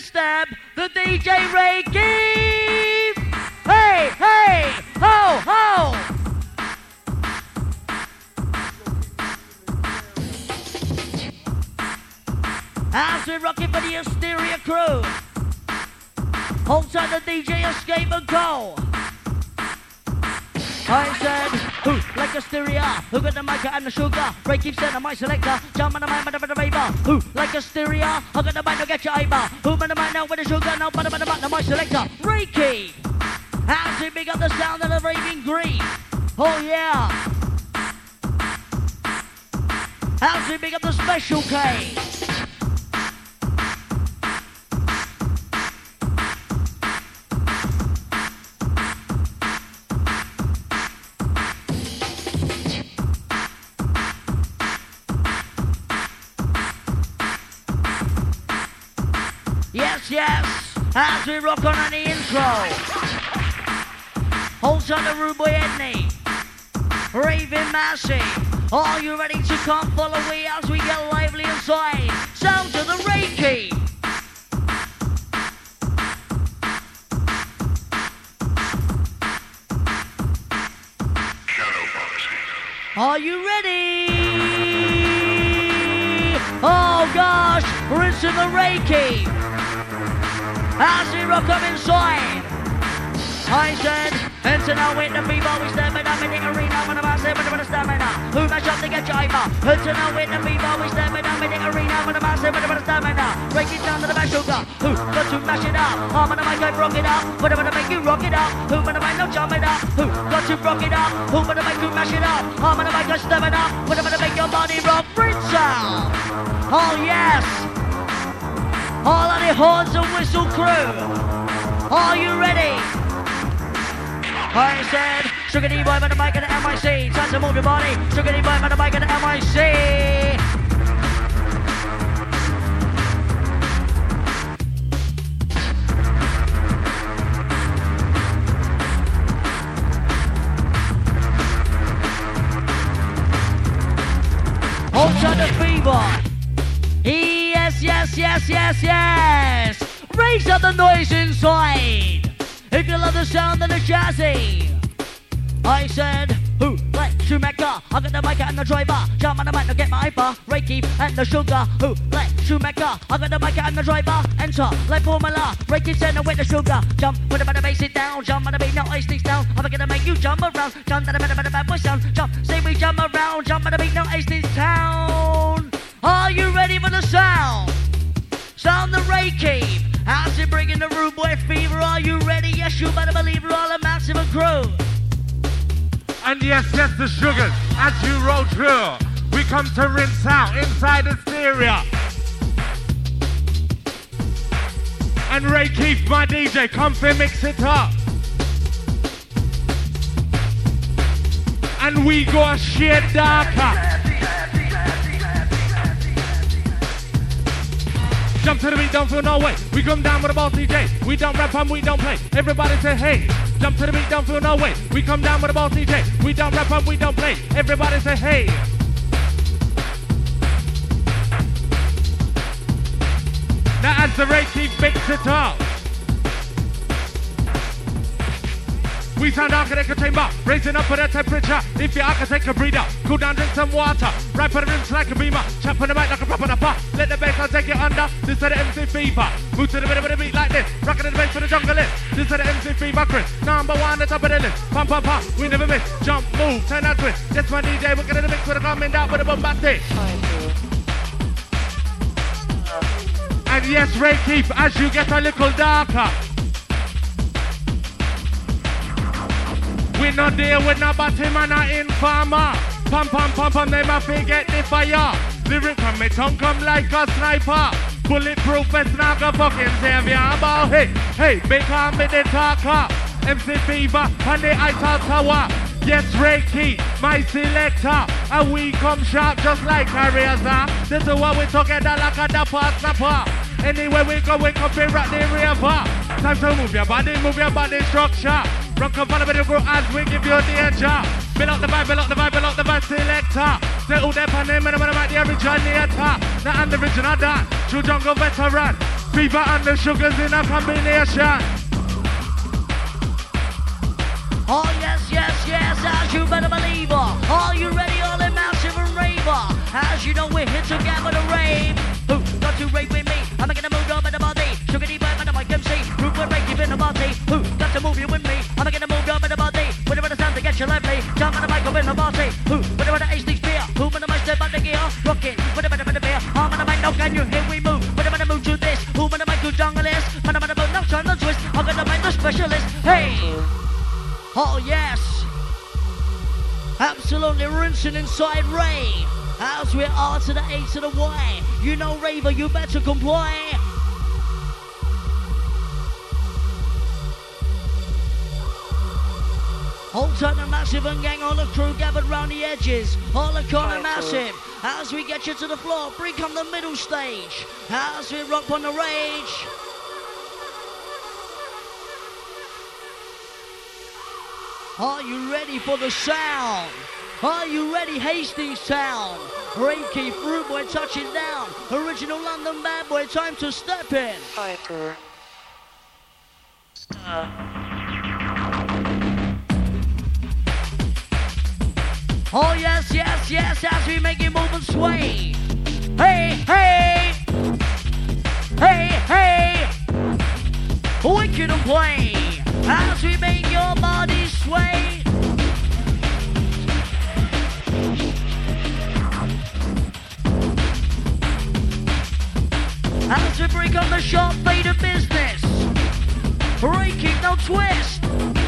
stab the DJ Ray Keith. Hey, hey, ho, ho. As we rock it for the Hysteria crew. Hold tight the DJ Escape and go. I said, who like Hysteria? Who got the mic and the sugar? Break keeps saying my selector. Jump on the mic, but the baby. Who like Hysteria? Who got the mic, no get your eyeball. Who man the mic now with the sugar? No, but the mic, no my selector. Ray Keith. As we pick up the sound of the raving green. Oh yeah. As we pick up the special K. as we rock on on the intro. Hold on the rude boy Edney. Raven Massey. Are you ready to come follow me as we get lively inside? Sound to the Ray Keith. Are you ready? Oh gosh, we're into the Ray Keith. As we rock up inside. I said, enter now with the people, we stand up in the arena, when I'm out there with the stamina. Who mash up to get jiver? Enter now with the people, we stand up in the arena, when I'm out there with the stamina. Break it down to the back sugar. Who got to mash it up? I'm gonna make you rock it up. What I'm gonna make you rock it up? Who gonna make no jump it up? Who got to rock it up? Who gonna make you mash it up? I'm gonna make you stamina. What I'm gonna make your body rock. Rinse out. Oh yes. All of the horns and whistle crew. Are you ready? I said, Sugar D boy by the mic and the MIC. Time to move your body. Sugar D boy by the mic and the MIC. Yes, yes. Raise up the noise inside. If you love the sound of the jazzy. I said, who let Schumacher? I got the mic and the driver. Jump on the mic, now get my hyper. Ray Keith and the sugar. Who let Schumacher? I got the mic and the driver. Enter like formula. Ray Keith center with the sugar. Jump with the bass it down. Jump on the beat, now I sticks down. I'm gonna make you jump around. Jump to the better, better, bad sound. Jump, say we jump around. Jump on the beat, now I sticks down. Are you ready for the sound? Sound the Ray Keith. How's it bringing the rude boy fever? Are you ready? Yes, you better believe we're all a maximum crew. And yes, yes, the sugars, as you roll through, we come to rinse out inside the stereo. And Ray Keith, my DJ, come for mix it up. And we go a shade darker. Jump to the beat, don't feel no way. We come down with a ball DJ. We don't rap and we don't play. Everybody say hey. Jump to the beat, don't feel no way. We come down with a ball DJ. We don't rap and we don't play. Everybody say hey. Now as the Ray keep mix it up. We sound architecture chamber, raising up for the temperature. If you're architect, a breather, cool down, drink some water. Right for the rims like a beamer, chop on the mic like a proper napper. Let the bass take it under. This is the MC fever. Move to the middle of the beat like this, rocking the bass for the jungle list. This is the MC fever, Chris. Number one, at the top of the list. Pump, pump, pump. We never miss. Jump, move, turn and twist. That's my DJ. We're gonna mix with a coming down with a bombastic. And yes, Ray Keith, as you get a little darker. We not deal with no bottom and a informer. Pum pum pum pum, they must get the fire. Lyric from me tongue come like a sniper. Bulletproof it's not fucking savior. About hey, hey, become me the talker. MC Fever and the Eiffel Tower. Yes, Ray Keith, my selector. And we come sharp just like a. This is what we together like a dapper snapper. Anywhere we go, we come and rock the river. Time to move your body, move your body structure. Rock up on a bit of grow as we give you the edge. Build up the vibe, build up the vibe, build up the vibe selector. All that pan name and I'm about the originator. Now I'm the original done. True jungle veteran. Fever and the sugars in a combination. Oh yes, yes, yes, as you better believe Are you ready, all in massive and raver? As you know, we're here to rave. Who got to rave with me? I'm gonna move up in the body. Sugar deep and the mic MC. Root and rave in the body. Who got to move you with me? I'm gonna move up in the body. Whatever the sound to get you lively. Jump on the mic up in the body. Who? Whatever the H spear. Who when the mic step on the gear? Rocking. Whatever the beer. I'm on the mic now. Can you hear we move? Whatever the move to this. Who when the mic to jungle is? I'm on the move now. Turn the twist. I'm gonna make the specialist. Hey. Oh, yes. Absolutely rinsing inside Ray. As we're to the A to the Y. You know, Raver, you better comply. Tight the massive and gang, all the crew gathered round the edges. All the corner massive. As we get you to the floor, bring on the middle stage. As we rock on the rage. Are you ready for the sound? Are you ready, Hastings Town? Ray Keith, Fruit Boy touching down. Original London bad boy, time to step in. Hyper. Oh yes, yes, yes, as we make it move and sway. Hey, hey, hey, hey. Wicked and play as we make your body sway. As we break on the sharp fade of business, breaking no twist.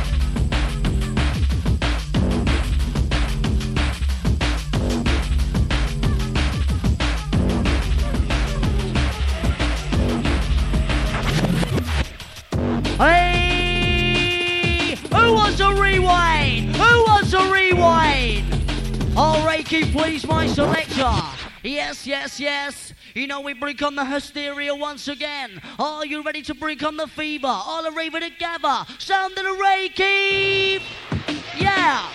Oh, Ray Keith, please, my selector. Yes, yes, yes. You know we bring on the hysteria once again. Are you ready to bring on the fever? All the raver together. Sound of the Ray Keith. Yeah.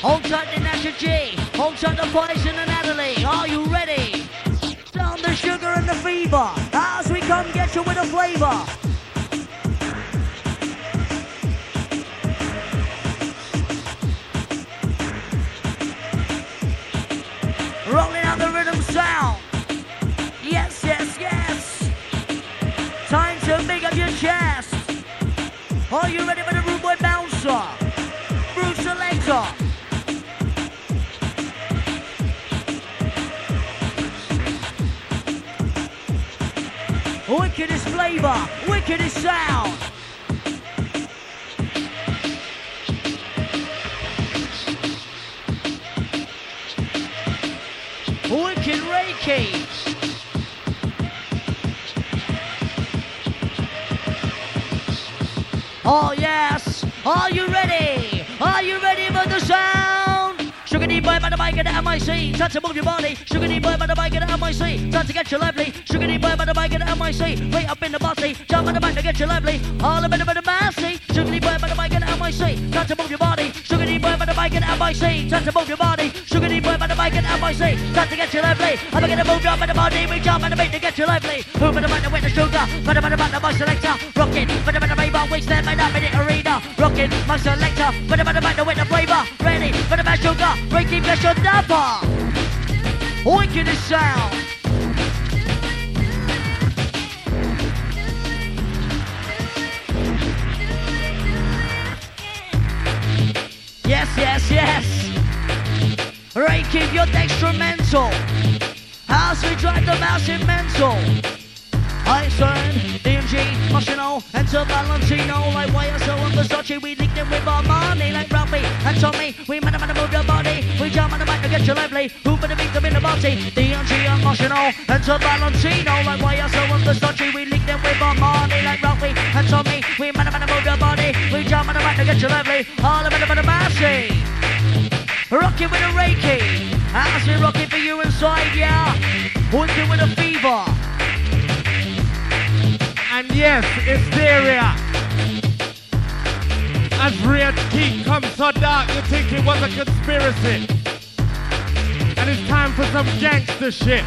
Hold tight the G. Hold tight the Poison and Natalie. Are you ready? Down the sugar and the fever. As we come get you with a flavor. Rolling out the rhythm sound. Yes, yes, yes. Time to make up your chest. Are you ready for the rude boy bouncer? Bruce Selector. Wickedest flavor, wickedest sound. Wicked Ray Keith. Oh yes, are you ready? Are you ready boy by the mic at the MIC. Time to move your body. Sugar deep boy by the mic at the MIC. Time to get you lively. Sugar deep boy by the mic at the MIC. Way up in the bossy. Jump on the mic to get you lively. All a bit of the massy. Sugar deep boy by the mic at the MIC. Time to move your body. Sugar deep boy by the mic at the MIC. Time to move your body. Sugar deep boy by the mic at the MIC. Time to get you lively. I'm gonna move up in the body. We jump on the beat to get you lively. Move in the mic to win the sugar. But the mic my selector. Rockin'. But the mic the we stand by that minute arena. Rockin' my selector. But the mic to win the flavor. Ready for the match sugar. Breaking bless your dapper. Wickedest sound. Yes, yes, yes. Keep your dextramental. House we drive the massive mental. Turn D&G, Moschino, enter Valentino. Like YSL and Versace, we link them with our money Like Ralphie and Tommy, we man man move your body. We jump on the mic to get you lively. Who better beat them in the body? D&G and Moschino, enter Valentino. Like YSL and Versace, we link them with our money Like Ralphie and Tommy, we man man move your body. We jump on the mic to get you lively. All of it for the massy Rocking with a Ray Keith. As we rock it for you inside, yeah. Working with a fever And yes, hysteria. As Ray Keith comes so dark, you think it was a conspiracy. And it's time for some gangster shit.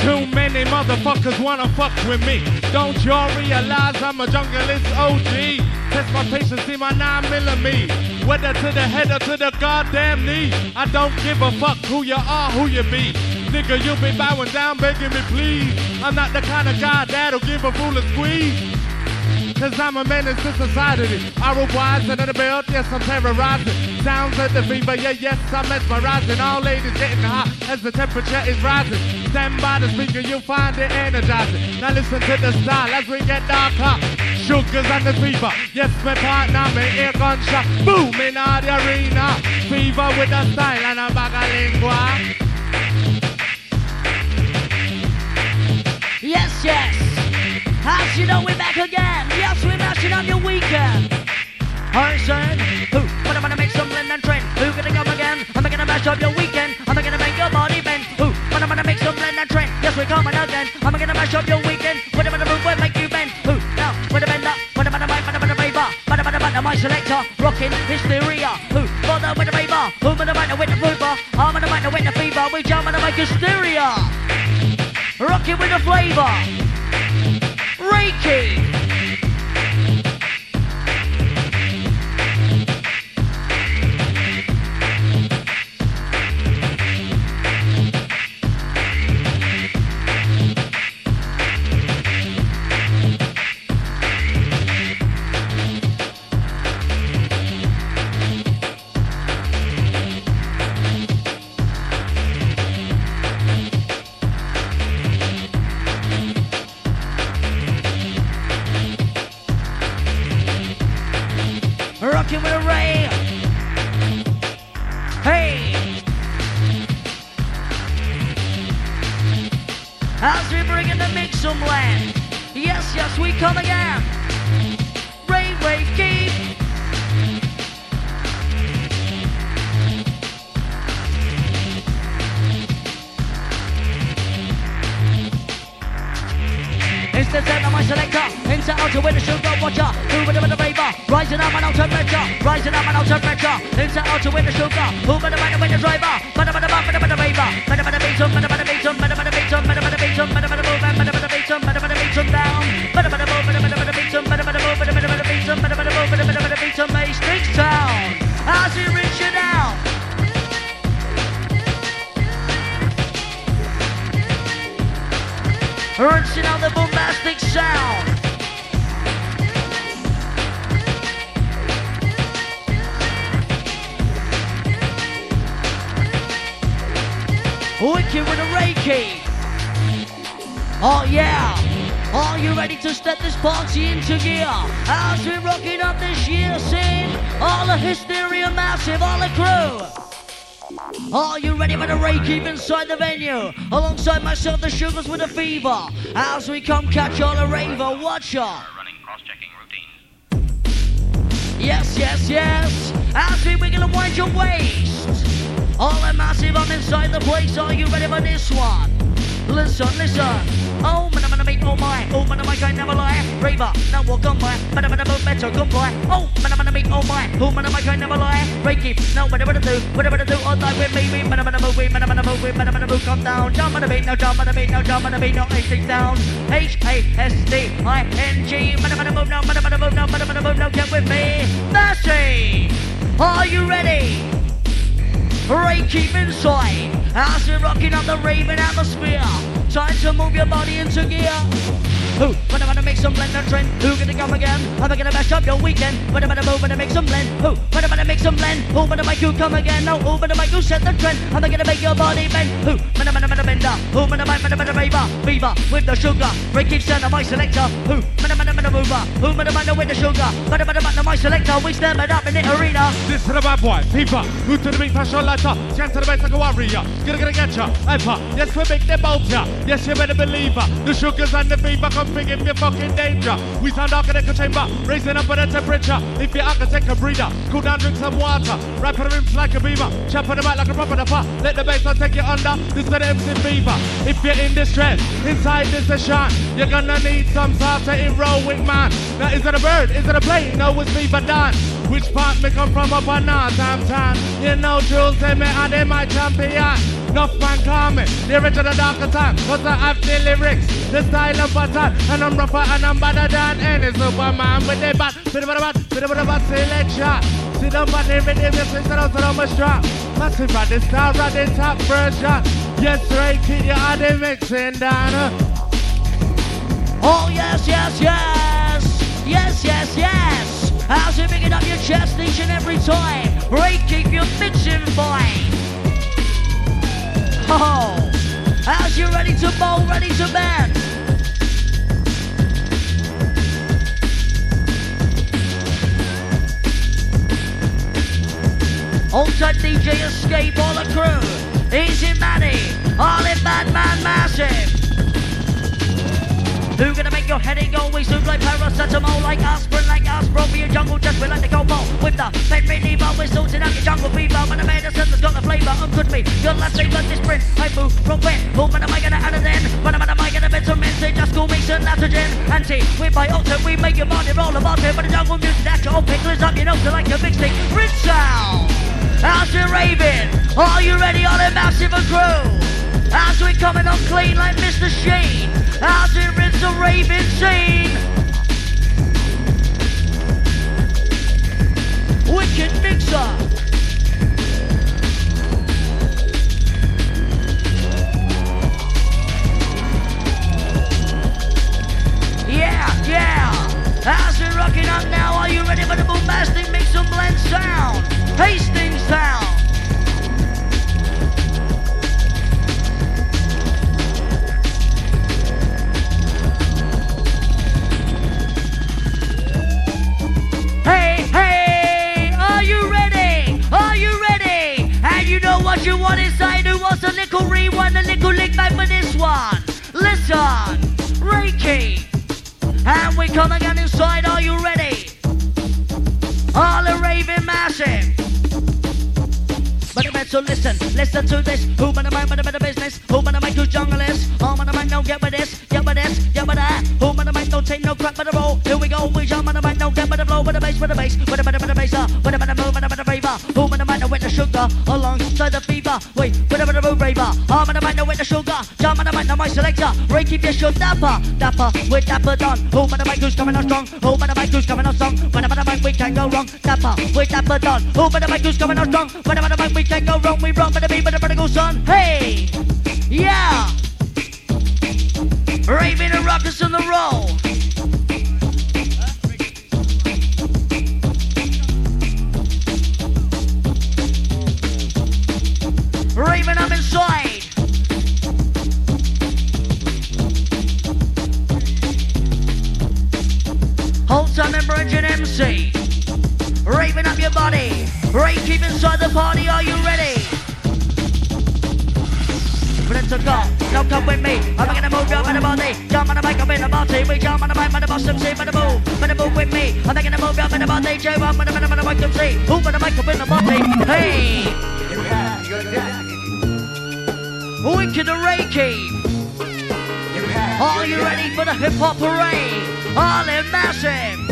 Too many motherfuckers wanna fuck with me. Don't y'all realize I'm a junglist OG? Test my patience, see my 9 millimeter. Whether to the head or to the goddamn knee. I don't give a fuck who you are, who you be. Nigga, you be bowing down, begging me please. I'm not the kind of guy that'll give a fool a squeeze. Cause I'm a menace to society. I roll wise under the belt, yes, I'm terrorizing. Sounds like the fever, yeah, yes, I'm mesmerizing. All ladies getting hot as the temperature is rising. Stand by the speaker, you'll find it energizing. Now listen to the style as we get darker. Sugars and the fever, yes, my partner, me ear gunshot. Boom in the arena. Fever with the style and a bag of lingua. Yes, yes. As you know, we're back again. Yes, we're mashing on your weekend. Harrison, who? When I'm gonna make some and trend. Who gonna come again? I'm gonna mash up your weekend. I'm gonna make your body bend. Who? When I'm gonna make some and trend. Yes, we're coming again. I'm gonna mash up your weekend. When I'm gonna move, we'll make you bend. Who? Now, when I'm bend up, when I'm gonna bite, when I'm gonna raver. When I'm gonna bite, my selector, rocking hysteria. Who? Bother with the raver. Who gonna bite, with the mover? I'm gonna bite, with the fever. We jump and make hysteria. Rocking with the flavor. Ray Keith. Wicked with a Ray Keith. Oh yeah. Are you ready to step this party into gear? As we're rocking up this year, sing all the hysteria massive, all the crew. Are you ready for the Ray Keith inside the venue? Alongside myself, the sugars with a fever. As we come catch all the raver, watch out. running cross-checking routines. Yes, yes, yes. As we wiggle and wind your waist. All the massive, I'm inside the place. Are you ready for this one? Listen, listen. Oh, man, I'm gonna make oh my. Oh, man, I can never lie. Raver, now walk on by. But I'm gonna move better, comply. Oh, man, I'm gonna make oh my. Oh, man, I can never lie. Ray Keith, now what I'm gonna do? What I'm gonna do? All night with me. Man, I'm gonna move, man, I'm gonna move, man, I'm gonna move, come down. Jump on the beat, now jump on the beat, now jump on the beat, now H down. H A S D I N G. Man, I'm gonna move now, man, I'm gonna move now, man, I'm gonna move now. Get with me. Mercy. Are you ready? Ray, keep inside as we're rocking up the raving atmosphere. Time to move your body into gear. Who? When I'm gonna make some blend and trend. Who gonna come again? Am I gonna mash up your weekend? When I'm gonna move and make some blend. Who? When I'm gonna make some blend. Who gonna make you come again? No, who gonna make you set the trend? Am I gonna make your body bend? Who? When I'm gonna bend up. Who gonna make when I'm gonna raver? Fever with the sugar. Ray keeps sending my selector. Who? When I'm gonna mover. Who gonna make with the sugar? When I'm gonna my selector. We stand it up in the arena. This to the bad boy, people. Move to the beat, fashion lighter. Scan to the bass like a warrior. Gonna gonna get ya. Hyper. Yes, we make them out ya. Yes, you better believe her. The sugars and the fever come big if you fucking in danger. We sound darker than a chamber, raising up the temperature. If you're can take a breather, cool down, drink some water. Rap on the rims like a beaver, chop on the back like a proper dapper. Let the bass take you under. This is the MC Fever. If you're in distress, inside this session, you're gonna need some sort of heroic man. Now is it a bird? Is it a plane? No, it's Fever done. Which part me come from up on North Hampton? You know, Jules, say me, and they my champion. Enough man call me, the original dark attack. Cause I have the lyrics, the style of pattern. And I'm rougher and I'm better than any Superman with the bat. Bit of a bat, bit of a bat selection. On the rhythm, you sit down, sit on my strap. Massive at the star, at the top version. Yes, right, keep your body mixing down. Oh, yes, yes, yes. Yes, yes, yes. How's it picking up your chest each and every time? Break, keep your mixing fine. Oh, how's you ready to bowl, ready to bend. Hold tight DJ Escape, all the crew. Easy Manny, all in Batman Massive. Who gonna make your headache always look like paracetamol, like aspirin, like your jungle just we like the go ball with the pen reliever. We're sorting out your jungle fever. When the medicine has got the flavor of could be your last say but this sprint. I move from where? Who am I gonna add it then? When am I gonna vitamin C? Just call me some nitrogen. Anti, we by alter, we make your body roll about it. But the jungle music that your pick lives up your nose like a big stick. Rinse. Out to Raven. Are you ready on a massive crew? As we coming on clean like Mr. Sheen. As it rinse a raving scene. Wicked mixer. Yeah, yeah. As we're rocking up now, are you ready for the bombastic mix and blend sound? Hastings Town. Massive. But you better listen, listen to this. Who man the mind, but the better business. Who man the mind, who's jungle is. All man the mind, don't get with this, get with this, get with that. Who man the mind, don't take no crap but the roll. Here we go, we jump on the mind, don't get with the flow, with the bass, with the bass, with the better, with the bass, uh, with the better move, with the better favor. Who man the mind, with the sugar, alongside the fever. Wait, with the better move, raver. All man the mind, with the sugar, jump on the mind, my selector. Ray, keep your show dapper, dapper, with dapper done. Who man the mind, who's coming on strong. Who man the mind, who's coming on strong. When the mind, we can't go wrong. Dapper, with dapper done. Who man the mind, who's coming on strong. When the mind, we can't go wrong. We rock with the beat, with the prodigal son. Hey, yeah. Raving and rockers on the roll. Raven, I'm inside. Hold time member engine MC. Raving up your body. Keep inside the party. Are you ready? Now come with me. I'm move your body. Jump on the mic, I'm in the party. We jump on the mic, the boss move. Move with me. I'm move your body, body. J1, on the mic, on the mic MC. Who on the mic, I'm in the party. Hey. Wicked Ray Keith. Are you ready for the hip hop parade? All in massive.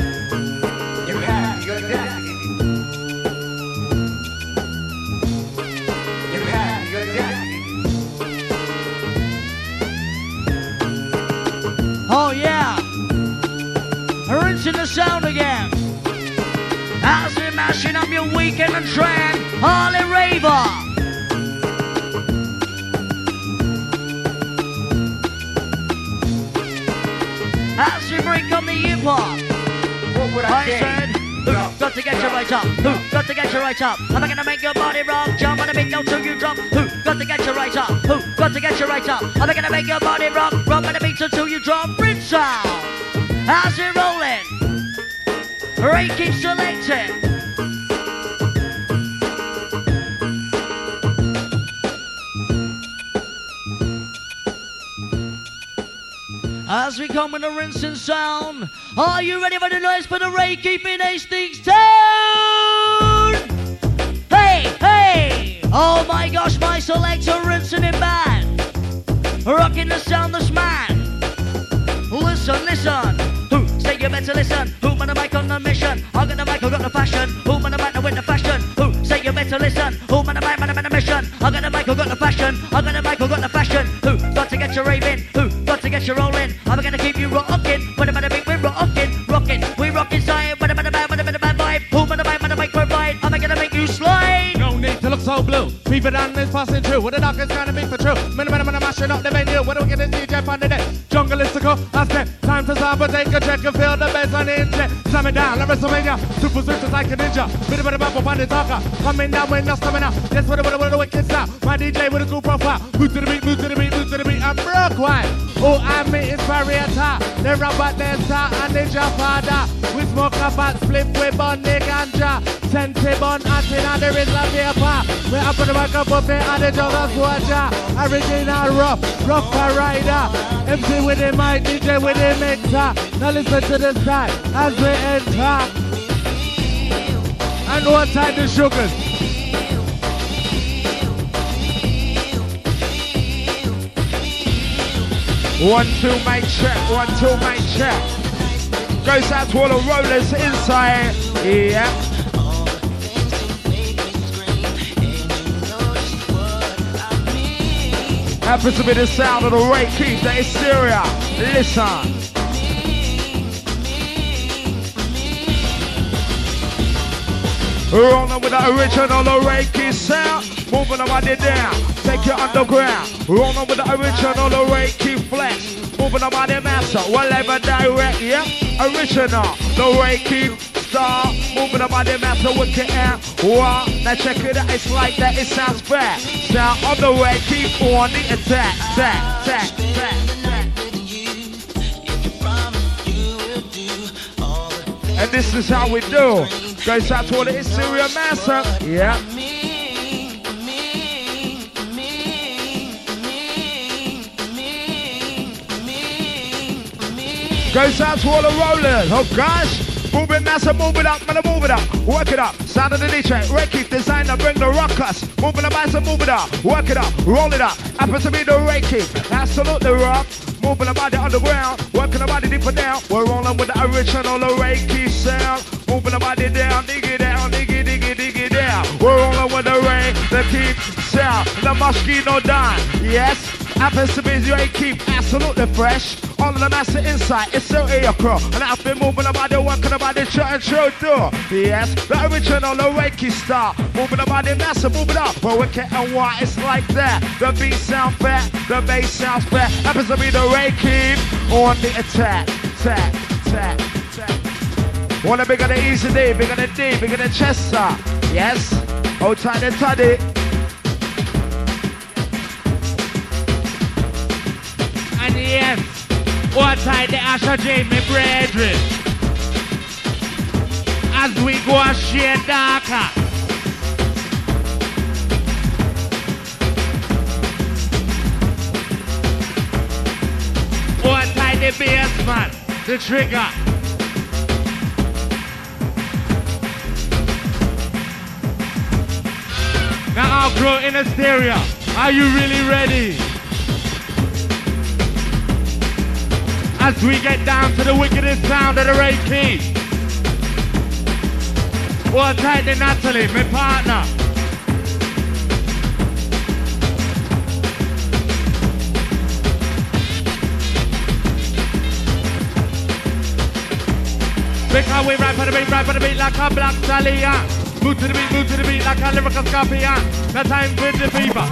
We break on the hip hop. What would I, I say? said, who got to get you right up? Who got to get you right up? Am I gonna make your body rock? Jump on the beat, no till you drop. Who got to get you right up? Who got to get you right up? Am I gonna make your body rock? Rock on the beat until you drop. Rinse sound. How's it rolling? Ray keeps selecting. As we come with the rinsing sound, are you ready for the noise for the Ray keeping Hastings town? Hey, hey! Oh my gosh, my selector rinsing it bad. Rocking the sound, this man. Listen, listen. Who say you better listen? Who on the mic on the mission? I got the mic, I got the fashion. Who on the mic, win the fashion? Who say you better listen? Who on the mic, man, the mission? I got the mic, I got the fashion. I got the mic, I got the fashion. Who got to get you raving? Who got to get you rolling? I'm gonna keep you rocking. What about the big? We're rocking, rocking. We rocking side. What about the bad? What about the bad vibe? Who on the mic, man, the mic provide? I'm gonna make you slide. No need to look so blue. People done this passing through. What the dark is gonna be for true. Man, man, man, mashing up the venue. What do we get in DJ on the day? Jungle is said, time to stop and take a check and feel the bass on injet. Slam it down, like WrestleMania. Super suits like a ninja. Bit of a bump on the talker. Coming down with no stamina. That's what what what the wicked style. My DJ with a cool profile. Move to the beat, move to the beat, move to the beat. I'm broke wine. Oh, I'm me inspirator. The robot dancer and ninja father. We smoke a fat split, we burn the ganja. Sente bun hot in the rizla paper. We up on the back up up and the jungle soldier. Original rough, rough rider. MC with the mic, DJ with the mixer. Now listen to this side as we enter. And what time the sugars? One, two, mic check. One, two, mic check. Goes out to all the rollers inside. Yeah. Happens to be the sound of the Ray Keith, the Hysteria. Listen. Rolling with the original the Ray Keith sound, moving the body down, take you underground. Rolling with the original the Ray Keith flex, moving the body master, whatever direct, yeah. Original, the Ray Keith star, moving the body master with the air. Wow, now check it out, it's like that, it sounds bad. Sound of the Ray Keith on the attack, attack, attack, attack. And this is how we do. Goes out to all the Hysteria Master. Yeah. Me, me, me, Goes out to all the rollers. Oh gosh. Move it massive, move it up, man, move it up, work it up. Sound of the DJ, Ray Keith designer, bring the rockers. Moving the massive, move it up, work it up, roll it up. Happens to be the Ray Keith, absolutely rock. Moving the body underground, working the body deeper down. We're rolling with the original the Ray Keith sound. Moving the body down, dig it down, dig it, dig it, dig it down. We're rolling with the rain, the keep sound, the mosquito down. Yes, to be the Ray Keith, absolutely fresh. All of the massive inside, it's in your crew. And I've been moving about the working the body, shut and show door. Yes, the original the Ray Keith star. Moving about the move it up. Well, wicked and why it's like that. The beat sound fat, the bass sounds fat. Happens to be the Ray Keith on the attack, attack, attack, Wanna bigger the easy D, bigger the D, bigger the Chester. Yes, oh, hold tight and toddy. And yes, tight the Asher J, me brethren. As we go a shade darker. Tight the bass the trigger. Now I'll in a stereo. Are you really ready? As we get down to the wickedest sound of the Ray Keith. Well, tight to Natalie, my partner. Because we rap for the beat, rap for the beat like a black stallion. Move to the beat, move to the beat like a lyrical scorpion. The time with the fever.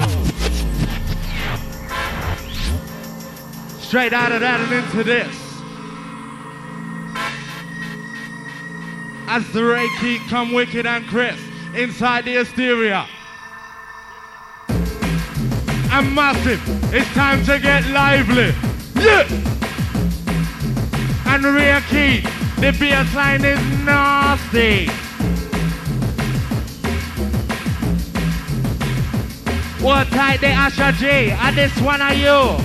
Straight out of that and into this. As the Ray Keith come wicked and crisp inside the Hysteria. And massive, it's time to get lively. Yeah! And Ray Keith, the bass line is nasty. What tight the Asher J, and this one are you.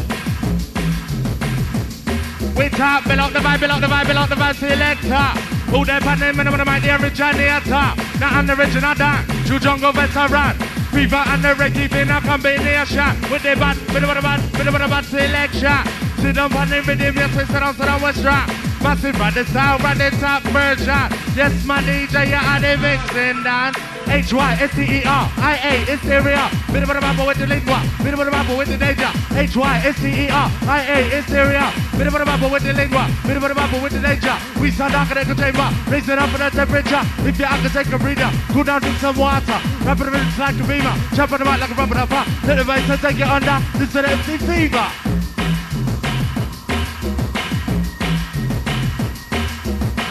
We build up the vibe, up the vibe, up the vibe, selector. Who they pan them, and I'm the originator. I'm the original Dan, true jungle veteran. Fever and the reggae in a combination. With the bad, with the bad, with the bad, selection. Sit down on the rhythm, yes, we sit down, sit down, what's wrong? Massive by the sound, by the top version. Yes, my DJ, yeah, I the mixing dance. H-Y-S-T-E-R-I-A, hysteria. Bit of a bubble with the lingua. Bit of a bubble with the danger. H-Y-S-T-E-R-I-A, hysteria. Bit of a bubble with the lingua. Bit of a bubble with the danger. We sound in the chamber. Raise it up for the temperature. If you have to take a breather, cool down, drink some water. Wrap it around like a beamer. Jump on the mic like a rubber dubber. Let the bass take it under. This is the MC Fever.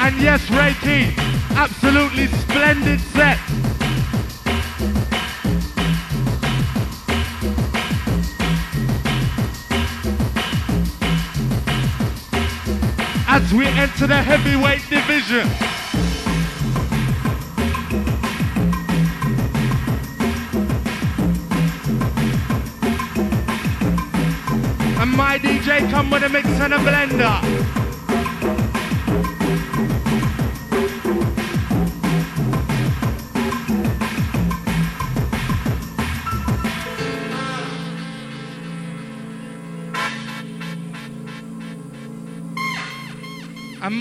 And yes, Ray Keith, absolutely splendid set. As we enter the heavyweight division. And my DJ come with a mix and a blender.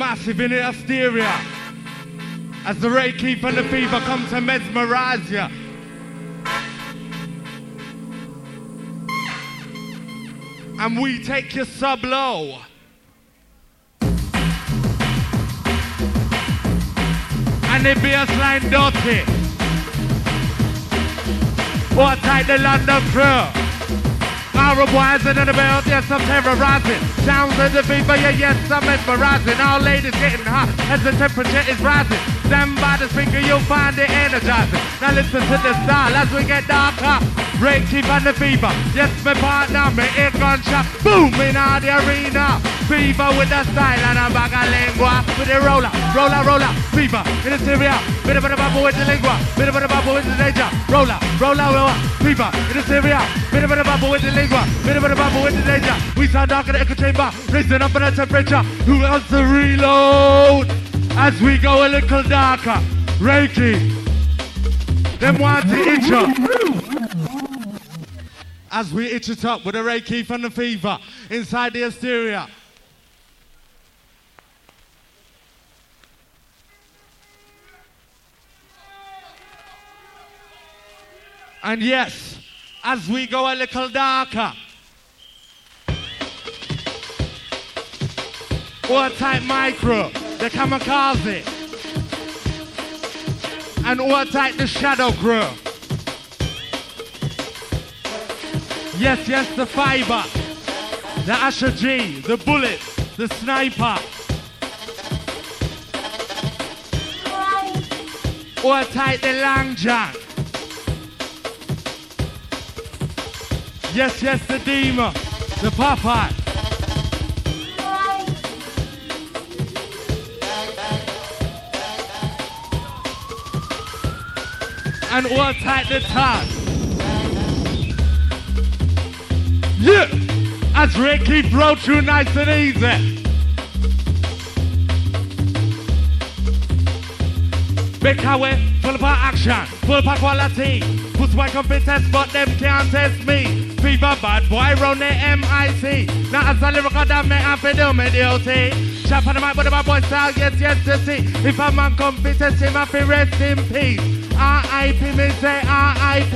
Massive in the hysteria. As the Ray Reiki and the fever come to mesmerize you. And we take you sub low. And the bass line dirty. What tight the London crew. Arab wise and in the belt, yes, I'm terrorizing. Sounds of the fever, yeah, yes, I'm mesmerizing. All ladies getting hot as the temperature is rising. Stand by the speaker, you'll find it energizing. Now listen to the style as we get darker. Break, keep on the fever. Yes, my partner, me ear gunshot. Boom in the arena. Fever with the style and a bag of lingua. With the roller, roller, roller. Fever in the Syria. Bit of a bubble with the lingua. Bit of a bubble with the danger. Roller, roller, roller. Fever in the Syria. Bit of a bubble with the lingua. Bit of a bubble with the danger. We sound dark in the echo chamber. Raising up in the temperature. Who wants to reload? As we go a little darker. Ray Keith. Them want to itch up. As we itch it up with the Ray Keith from the fever inside the hysteria. And yes, as we go a little darker, What type micro, the kamikaze, and what type the shadow crew. Yes, yes, the fiber, the Asher G, the bullet, the sniper. What type the long john. Yes, yes, the Dima, the Popeye. And what type the top. Yeah, as Ricky broke through nice and easy. Big highway, full of action, full of quality. Put my competence, but them can't test me. Fever bad boy round the MIC. Now as a lyrical that have to do me duty. Chop on the mic the bad boy style, yes, yes, to see. If a man come competence, him have to rest in peace. R.I.P. me say R.I.P.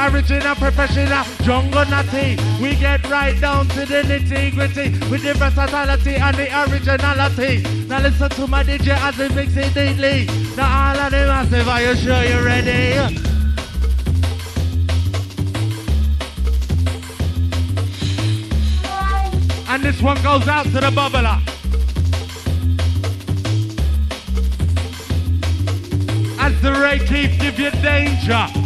Original professional, jungle natty. We get right down to the nitty gritty with the versatility and the originality. Now listen to my DJ as he mix it neatly. Now all of them massive, are you sure you're ready? This one goes out to the bubbler. As the ray keep give you danger.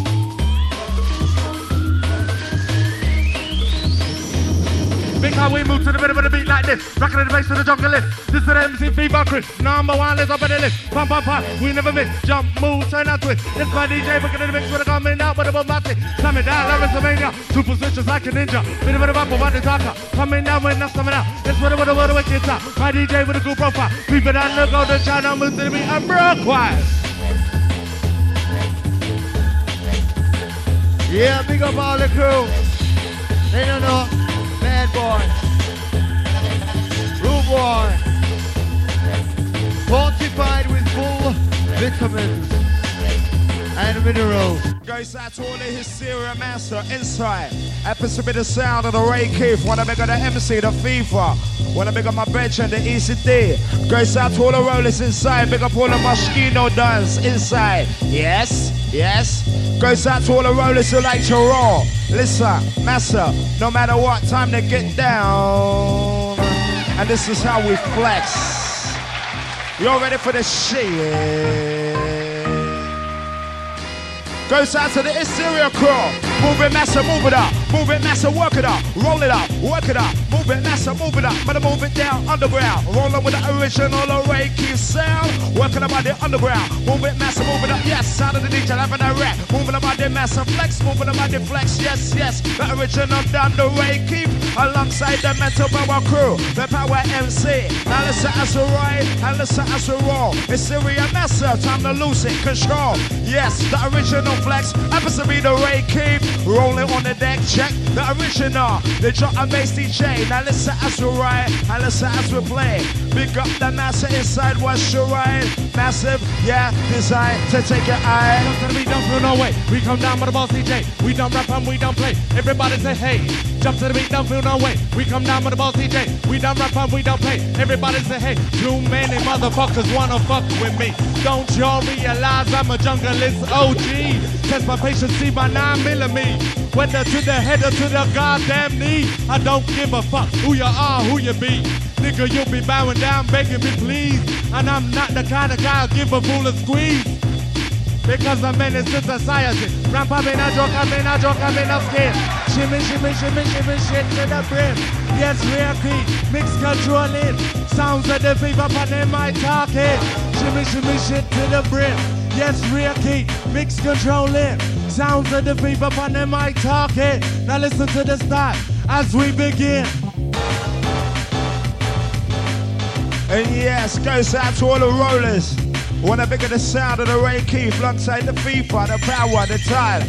Think how we move to the rhythm of the beat like this. Rocking the bass to the jungle list. This is the MC Fever Chris. Number one is up in the list. Pump, pump, pump. We never miss. Jump, move, turn out twist. This my DJ, booking in the mix with a coming out with a bombastic. Slam it down, love WrestleMania. Two positions like a ninja. Bit of a one the talker. Coming down I'm coming out. This what what a what wicked top. My DJ with a cool profile. People that look on the channel, move to the beat. I'm broke quiet. Yeah, big up all the crew. They don't know. Boy. Boy. Fortified with full vitamins and minerals. Out to all the hysteria master inside. Happens to be the sound of the Ray Keith. Wanna make the MC, the FIFA. Wanna make up my bench and the ECD. Out to all the rollers inside. Big up all the mosquito dance inside. Yes, yes. Goes out to all the rollers who like to roll. Listen, massa, no matter what, time to get down. And this is how we flex. You all ready for the shit? Goes out to the Hysteria crew. Move it, massa, move it up. Move it, massa, work it up. Roll it up, work it up. Move it, massa, move it up. Better move it down underground. Rolling with the original Reiki sound. Working about the underground. Move it, massa, move it up. Yes, sound of the DJ, having a rap. Moving about the massa flex. Moving about the flex. Yes, yes. The original down the Reiki. Alongside the mental power crew. The power MC. Now listen as we ride. And listen as we roll. It's Syria massa. Time to lose it. Control. Yes, the original flex. Happens to be the Reiki. Rolling on the deck. Check the original. The drop and bass DJ. Now listen as we ride. And listen as we play. Big up the massa inside. What's your ride? Massive. Yeah. Design to take your eye. Jump to the beat, don't feel no way. We come down with the boss DJ. We don't rap and we don't play. Everybody say hey. Jump to the beat, don't feel no way. We come down with the boss DJ. We don't rap and we don't play. Everybody say hey. Too many motherfuckers wanna fuck with me. Don't y'all realize I'm a junglist OG? Test my patience, see my 9 millimeter. Whether to the head or to the goddamn knee. I don't give a fuck who you are, who you be. Nigga, you'll be bowing down, begging me please. And I'm not the kind of guy who'll give a fool a squeeze. Because I'm menace to society. Ramp up in a joke, I'm in a joke, I'm in a skin. Shimmy, shimmy, shimmy, shimmy, shit to the brim. Yes, real key, mix controlling. Sounds of the fever, but they might talking. Shimmy, shimmy, shit to the brim. Yes, real key, mix controlling. Sounds of the fever, but they might talking. Now listen to the start as we begin. And yes, goes out to all the rollers. Wanna bigger the sound of the Ray Keith alongside the Fever, the power, the time.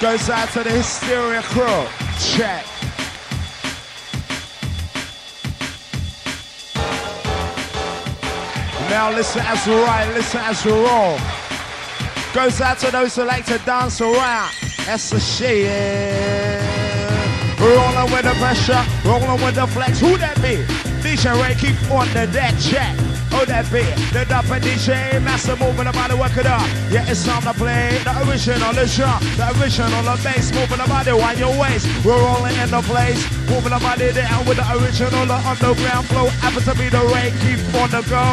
Goes out to the Hysteria crew. Check. Now listen as we ride, listen as we roll. Goes out to those who like to dance around. That's the shit. Rolling with the pressure, rolling with the flex. Who that be? DJ Ray keep on the deck check. Oh, that be the dapper DJ, master moving about to work it up. Yeah, it's time to play the original, the drum, the original, the bass, moving the body on your waist. We're rolling in the place, moving the body down with the original, the underground flow. Happens to be the Ray, keep on the go.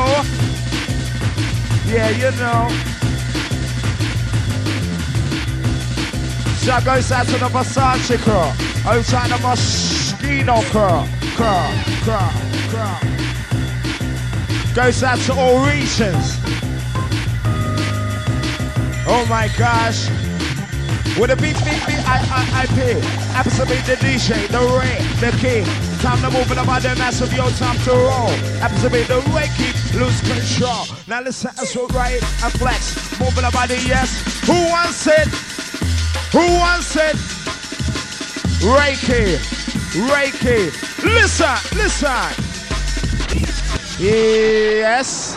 Yeah, you know. So goes out to the Versace crew. Outside the Moschino crew. Crew, crew, crew. Goes out to all regions. Oh my gosh. With a beat, beat, beat, I, I, I pay. Happens the DJ, the Ray, the King. Time to move in about the massive, yo, time to roll. Happens the Ray, keep lose control. Now listen, we right and flex. Moving about the yes. Who wants it? Who wants it? Reiki, Reiki. Listen, listen. Yes.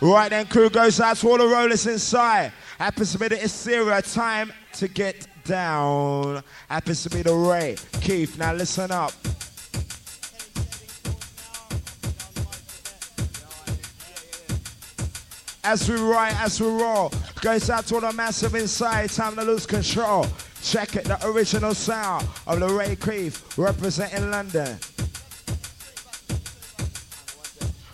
Right then, crew goes out to all the rollers inside. Happens to be the Hysteria. Time to get down. Happens to be the Ray. Keith, now listen up. As we ride, as we roll, goes out to all the massive inside. Time to lose control. Check it, the original sound of the Ray Keith representing London.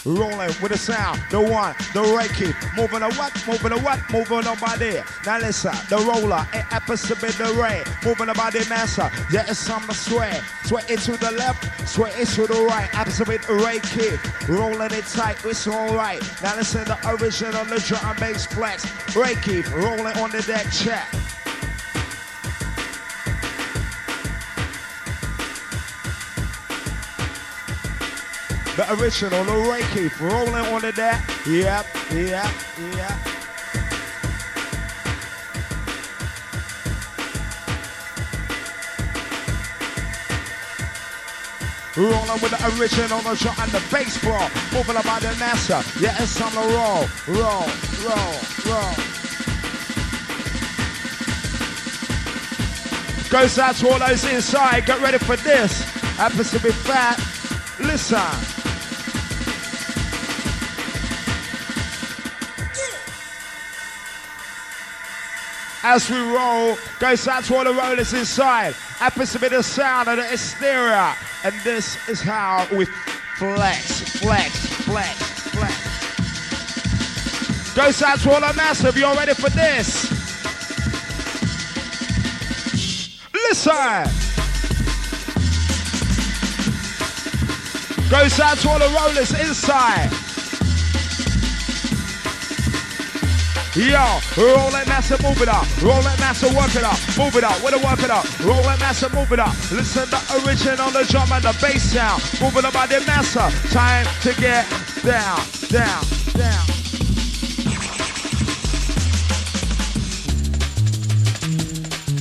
Rolling with the sound, the one, the Reiki, moving the what, moving the what, moving the body. Now listen, the roller, it happens to be the ray, moving the body master. Yeah, it's on the sway, sway it to the left, sway it to the right, be Reiki, rolling it tight, it's alright. Now listen, the original, the drum and bass flex, Reiki, rolling on the deck, check. The original, the Reiki, rolling on the deck. Yep, yep, yep. Rolling with the original, the shot and the bass floor. Moving about the master. Yeah, it's on the roll, roll, roll, roll. Goes out to all those inside. Get ready for this. Happens to be fat. Listen. As we roll. Goes out to all the rollers inside. Happens to be the sound of the hysteria. And this is how we flex, flex, flex, flex. Goes out to all the massive. You all ready for this? Listen. Goes out to all the rollers inside. Yo, roll that massive, move it up. Roll that massive, work it up. Move it up, with a work it up. Roll that massive, move it up. Listen to the original, the drum and the bass sound. Move it up by the massa. Time to get down, down, down.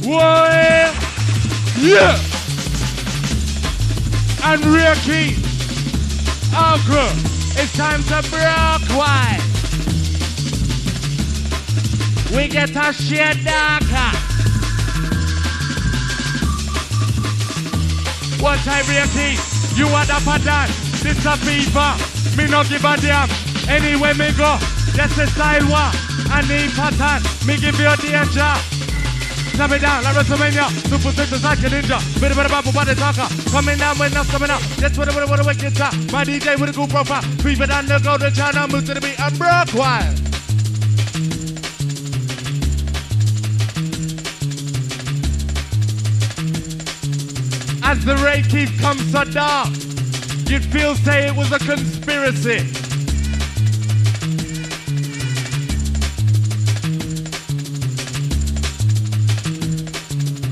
Well, yeah. And. Our crew. It's time to break wide. We get a shade darker. One time real key. You are the pattern. This a fever. Me no give a damn. Anyway me go. That's the style war. I need pattern. Me give you danger. Snap it down like WrestleMania. Super six like a ninja. Bit of a bubble body talker. Coming down when I'm coming up. That's what I want to wicked top. My DJ with a cool profile. Fever down the golden channel. Move to the beat. I'm broke wild. As the Reiki comes so dark, you'd feel say it was a conspiracy.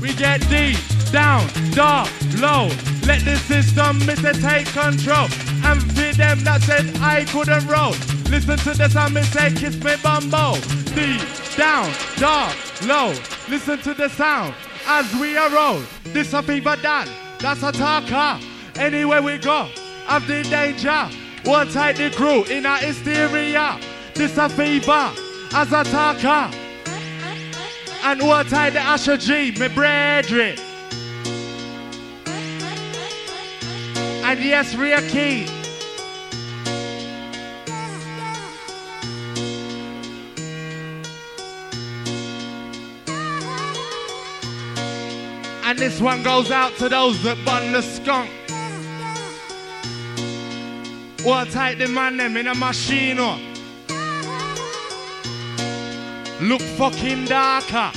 We get deep, down, dark, low. Let the system Mr. take control. And for them that said I couldn't roll. Listen to the sound me say kiss me bumbo. Deep, down, dark, low. Listen to the sound as we are roll. This a fever done. That's a talker. Anywhere we go, of the danger. One tight the crew in a hysteria. This a fever as a talker. And one tight the Asher G, me brethren. And yes, Rhea Key. This one goes out to those that bun the skunk. What tight the man them in a machine. Look fucking darker.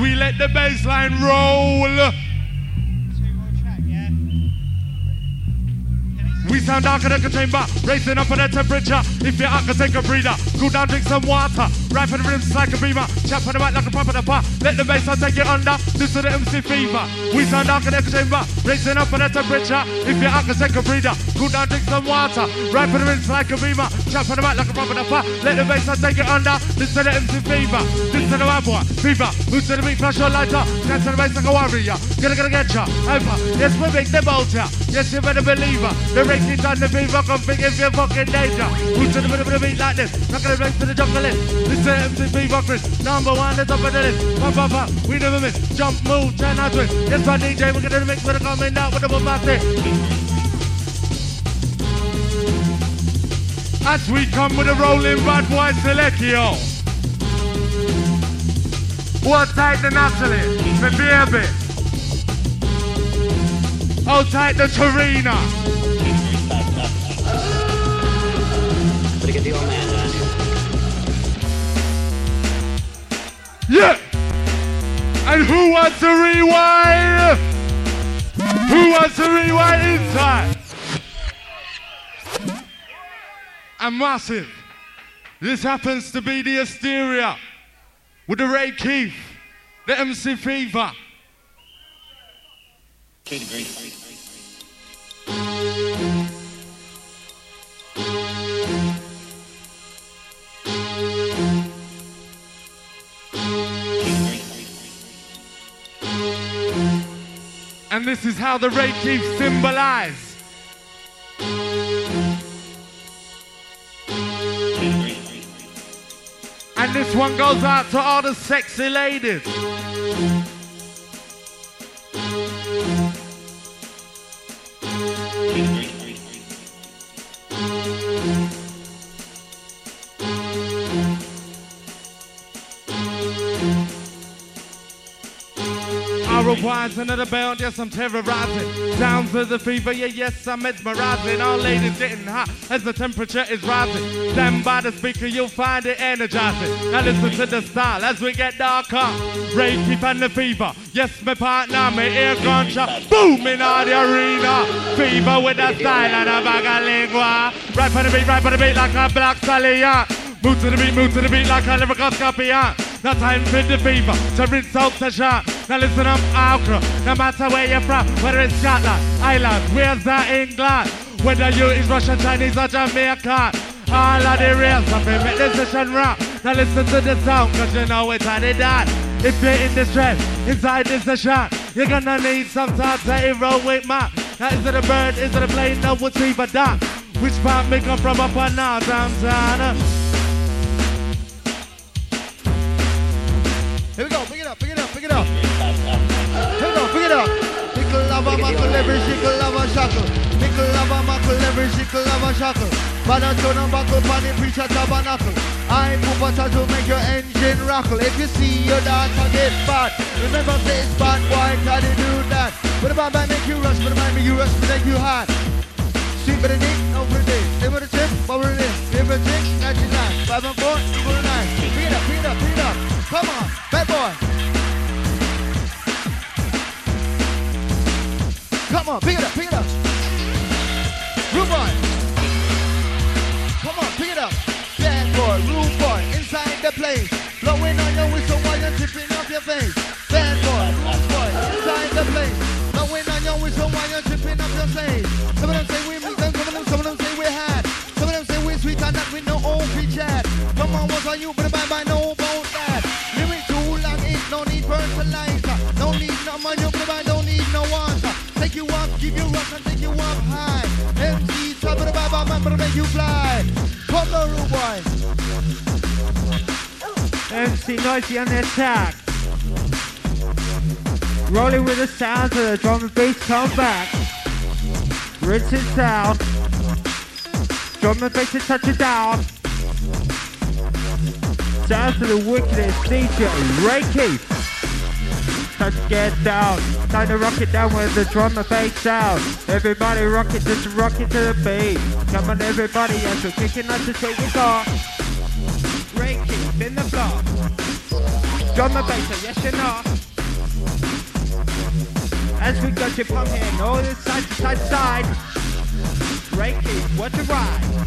We let the bass line roll. We sound darker than a chamber, racing up on the temperature. If you're out, take a breather. Cool down, drink some water. Right for the rims like a beamer. Chat for the mic like a pump in the bar. Let the bass take it under. This is the MC fever. We sound darker than a chamber, racing up on the temperature. If you're out, take a breather. Cool down, drink some water. Right for the rims like a beamer. Chat for the mic like a pump in the bar. Let the bass take it under. This is MC fever. Is the white boy fever. Move to the beat, flash your lighter. Dance to the bass like a warrior. Gonna gonna get ya. Over. Yes, we make the bolter. Yes, you better believe her. The racing on the fever, come think if you're fucking danger. Who's to the of the beat like this? Not gonna break to the jungle list. This is MC Fever Chris, number one, the top of the list. Pop, pop, pop, we never miss. Jump, move, turn out twist. Yes, my DJ, we're gonna mix with a coming out with the bombastic. As we come with a rolling bad boy selectio. What tight the Natalie, the baby. Hold tight the here. Yeah! And who wants to rewind? Who wants to rewind inside? And massive. This happens to be the Hysteria with the Ray Keith, the MC Fever. And this is how the Ray Keith symbolize. And this one goes out to all the sexy ladies. Our wines another belt, yes, I'm terrorizing. Down to the fever, yeah, yes, I'm mesmerizing. All ladies getting hot as the temperature is rising. Stand by the speaker, you'll find it energizing. Now listen to the style as we get darker. Keep and the fever. Yes, my partner, my ear gunshot. Boom in all the arena. Fever with a style and a bag of lingua. Right for the beat, right for the beat like a black stallion. Move to the beat, move to the beat like I never a lyrical scorpion. Now time for the fever, to rinse out the shot. Now listen up, Alcra. No matter where you're from, whether it's Scotland, Ireland, where's the England? Whether you is Russian, Chinese, or Jamaican. All of the real stuff, we make this session rock. Now listen to the sound, cause you know it's how they done. If you're in distress, inside this a shot, you're gonna need some time to with my. Now is it a bird, is it a plane, no fever dot. Which part may come from up and down, downtown? Here we go, pick it up, pick it up, pick it up. Here we go, pick it up. Mickle lava, muckle, every shickle, lava, shackle. Mickle lava, muckle, every shickle, lava, shackle. Banner turn and buckle, panny preacher tabernacle. I move a to make your engine rockle. If you see your dance, get bad. Remember, it's bad, why can't you do that? But if I might make you rush, but it might make you rush, but make you hot. Sweet but it ain't no pretty. Live with a tip, what we're in. A tick, 99. Five and four, equal Come on, bad boy. Come on, pick it up, pick it up. Rude boy. Come on, pick it up. Bad boy, rude boy, inside the place. Blowing on your whistle while you're tipping off your face. Bad boy, rude boy, inside the place. Blowing on your whistle while you're tipping off your face. Some of them say we mix them, some of them, some of them say we had. Some of them say we sweet and that we no old free chat. Come on, what's on you, but bye bye, no Need no money, but bye, don't need no water. Take you up, give you rock and take you up high. MC top trouble, bye bye, man, but make you fly. Come on, rude boy. MC Noisy on the attack. Rolling with the sounds of the drum and bass come back. Rinse it down. Drum and bass to touch it down. Sounds of the wickedest DJ, Ray Keith. To get down. Time to rock it down with the drum and bass sound. Everybody rock it, just rock it to the beat. Come on everybody, as we're kicking up the street we got. Ray Keith in the block. Drum and bass, yes you know. As we got you pumping here, the side to side side. Ray Keith, what to ride?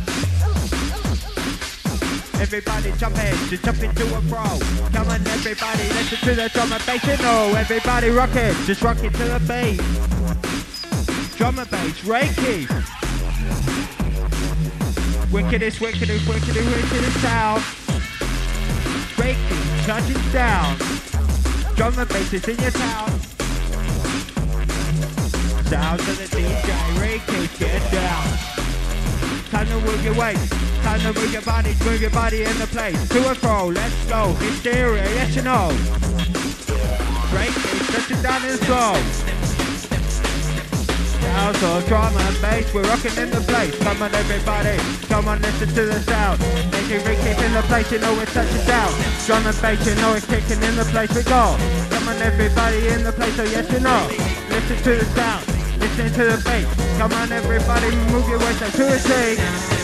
Everybody jump in, just jump into a pro. Come on everybody, listen to the drum and bass, you know. Everybody rock it, just rock it to the beat. Drum and bass, Keith. Wickedest, wickedest, wickedest, wickedest sound. Keith, touching down. Drum and bass is in your town. Sounds of the DJ, Keith, get down. Time to move your waist. Time to move your body, move your body in the place. To and fro, let's go. Hysteria, yes you know. Break it, it down and slow. Sounds of drum and bass, we're rocking in the place. Come on everybody, come on listen to the sound. Making Ricky in the place, you know it's touching down. Drum and bass, you know it's kicking in the place we go. Come on everybody in the place, oh yes you know. Listen to the sound, listen to the bass. Come on everybody, move your waist to the beat.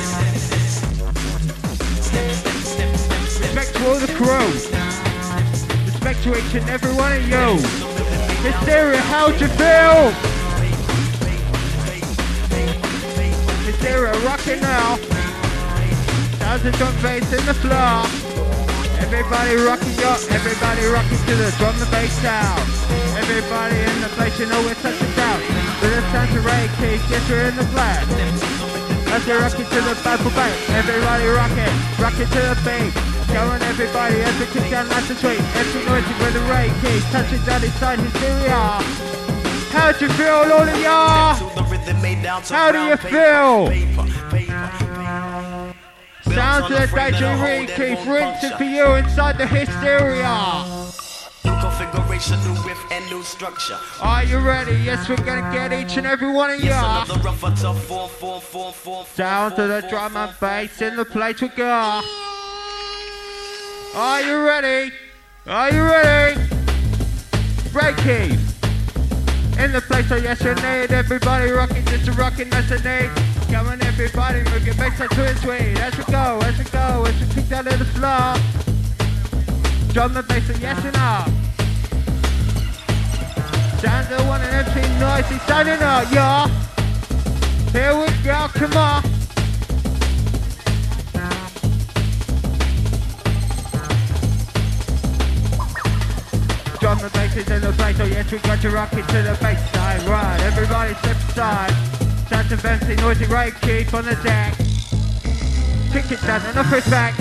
All the crew. Respect to each and every one of you. Hysteria, how'd you feel? Hysteria, rocking now. Of drum bass in the floor. Everybody rocking up, everybody rocking to the drum and bass sound. Everybody in the place, you know we're touching down. To the sounds of Ray Keith, yes we're in the flag. As we're rocking to the Bible bank, everybody rocking, rocking to the beat. On everybody, we kick down nice and sweet. Every noisy with the Ray Keith, touching down inside hysteria. How'd you feel, all of y'all? How do you feel? Sounds of the DJ Ray Keith, rinsing for you inside the hysteria. New configuration, new riff, and new structure. Are you ready? Yes, we're gonna get each and every one of y'all. another rougher, tough form, form, form, form. Down to the drum and bass in the place we go. Are you ready? Are you ready? Breaky. In the place, oh yes, need everybody rocking, just rocking, that's a need. Come on, everybody, move your bass to it, sweet. As we go, we go, we kick down to the floor. Drum and bass, oh yes and no. Sounds of one and MC Noisy, signing up, y'all. Here we go, come on. Drum the bass is in the place, oh yes, we got to rock it to the bass side. Right, everybody step aside. Sounds of empty, noisy, right, keep on the deck. Kick it down and off it back.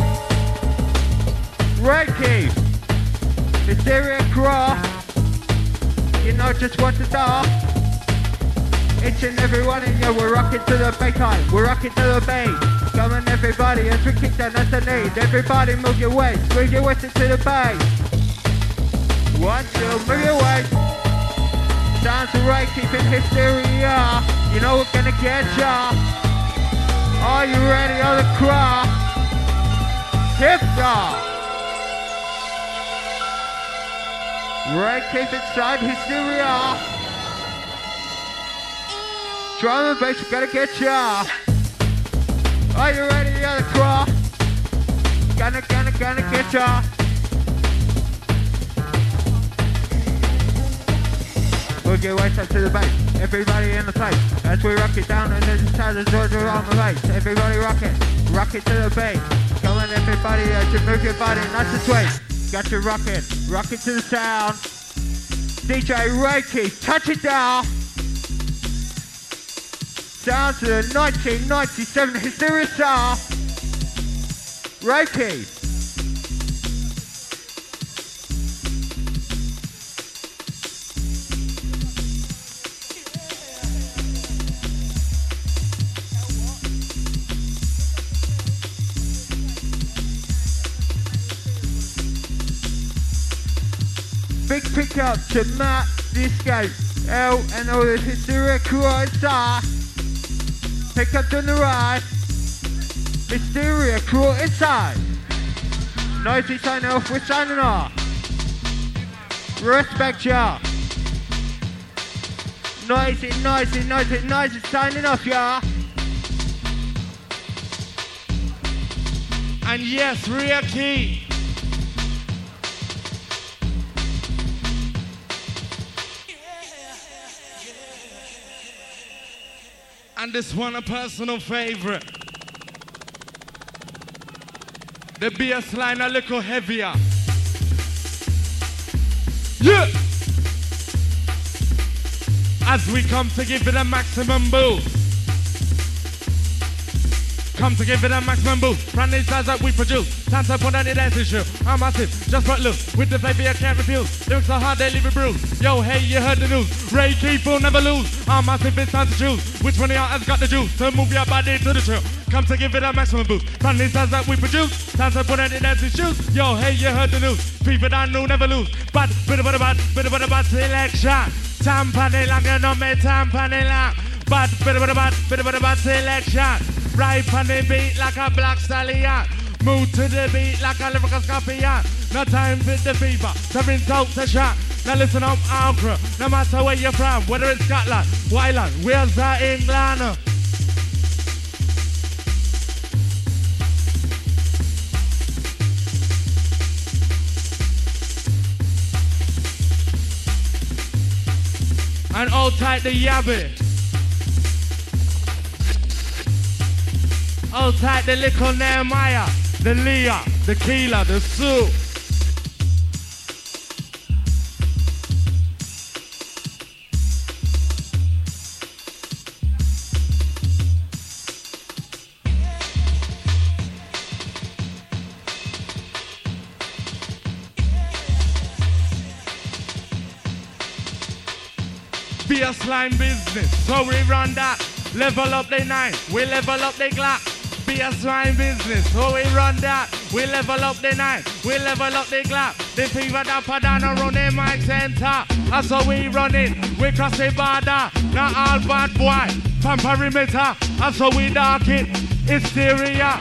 Keep. Hysteria cross. You know just what to do. Each and every one of you, we're rocking to the bass line. We're rocking to the bass. Come on, everybody, as we kick down, that's the need. Everybody, move your waist, move your waist into the bass. One, two, move your waist. Sounds right, keeping hysteria. You know we're gonna get ya. Are you ready on the crowd? Hip. Right, keep inside hysteria. Drum and bass, we gotta get ya. Are you ready on the crowd? Gonna, gonna, gonna get ya. We'll get right up to the bass. Everybody in the place. As we rock it down and then tell the Georgia on the bass. Everybody rock it. Rock it to the bass. Come on everybody, uh, to move your body nice and sweet. Got to rock it. Rock it to the sound. DJ Reiki, touch it down. Down to the 1997 Hysteria Star. Reiki. Up to Matt Disco, L and all the Hysteria crew inside. Pick up on the right. Hysteria crew inside. Noisy signing off, we're signing off. Respect ya. Noisy, noisy, noisy, noisy, signing off ya. And yes, Ria Key. And this one a personal favorite. The bass line a little heavier. Yeah! As we come to give it a maximum boost. Come to give it a maximum boost. Brand new styles that we produce. Time to put on the dance issue. I'm massive, just but look. With the flavor you can't refuse. Lyrics are hard, they leave it bruised. Yo, hey, you heard the news. Ray Keith will never lose. I'm massive, it's time to choose. Which one of y'all has got the juice to move your body to the chill? Come to give it a maximum boost. Brand new styles that we produce. Time to put on the dance shoes. Yo, hey, you heard the news. People that know never lose. But, bit of a bad, bit of a bad selection. Tampane lang, you know me tampane lang. Bad, bit of a bad, bit of a bad selection. Right on the beat like a black stallion. Move to the beat like a lyrical scorpion. No time for the fever, to rinse out the shot. Now listen up, our crew. No matter where you're from, whether it's Scotland, Wyland, Wales or England. And all tight the yabby. All tight the little Nehemiah, the Leah, the Keela, the Sue. BS line business, so we run that. Level up the nine, we level up the Glock. BS swine business, so we run that. We level up the nine, we level up the Glock. The fever that down around the mind center. That's how we run it. We cross the border, not all bad boy. From perimeter, that's how we dark it. Hysteria.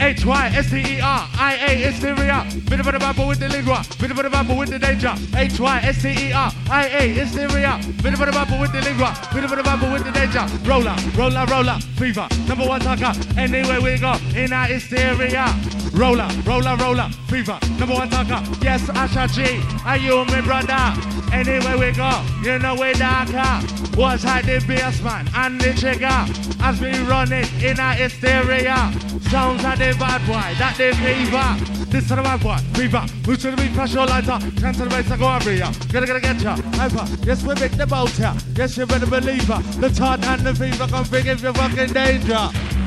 H-Y-S-T-E-R-I-A, hysteria. Bit of a bubble with the lingua, bit of a bubble with the danger. H-Y-S-T-E-R-I-A, hysteria. Bit of a bubble with the lingua, bit of a bubble with the danger. Roller, roller, roller, fever. Number one talker, anywhere we go, in our hysteria. Roller, roller, roller, fever. Number one talker, yes, Asha G. Are you my brother? Anywhere we go, you know we darker. What's hide the baseman and the trigger as we run it in our hysteria. Sounds like the bad boy, that the fever. This is the bad boy, fever. Move to the beat, flash your lighter. Turn to the bass, I go over here. Gotta, gotta get ya. Hyper. Yes, we make the boat here. Yes, you better believe her. The tart and the fever come big if you're fucking danger.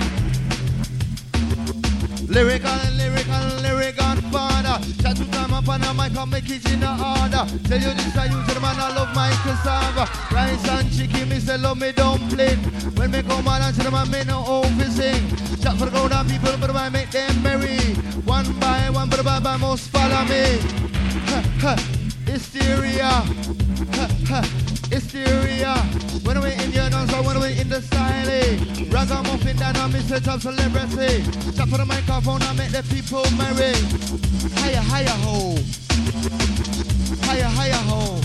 Lyrical, lyrical, lyrical father. Chat to time up on a mic, I'll make it in the order. Tell you this, I use it, man, I love my cassava. Rice and chicken, me say love me dumpling. When me come out and see them, I make no over sing. Chat for the crowd and people, but I make them merry. One by one, but I must follow me. Ha, ha, hysteria. Hysteria. When we in your dance, when we in the style. Ragamuffin on me set up celebrity. Tap for the microphone and make the people merry. Higher, higher ho. Higher, higher ho.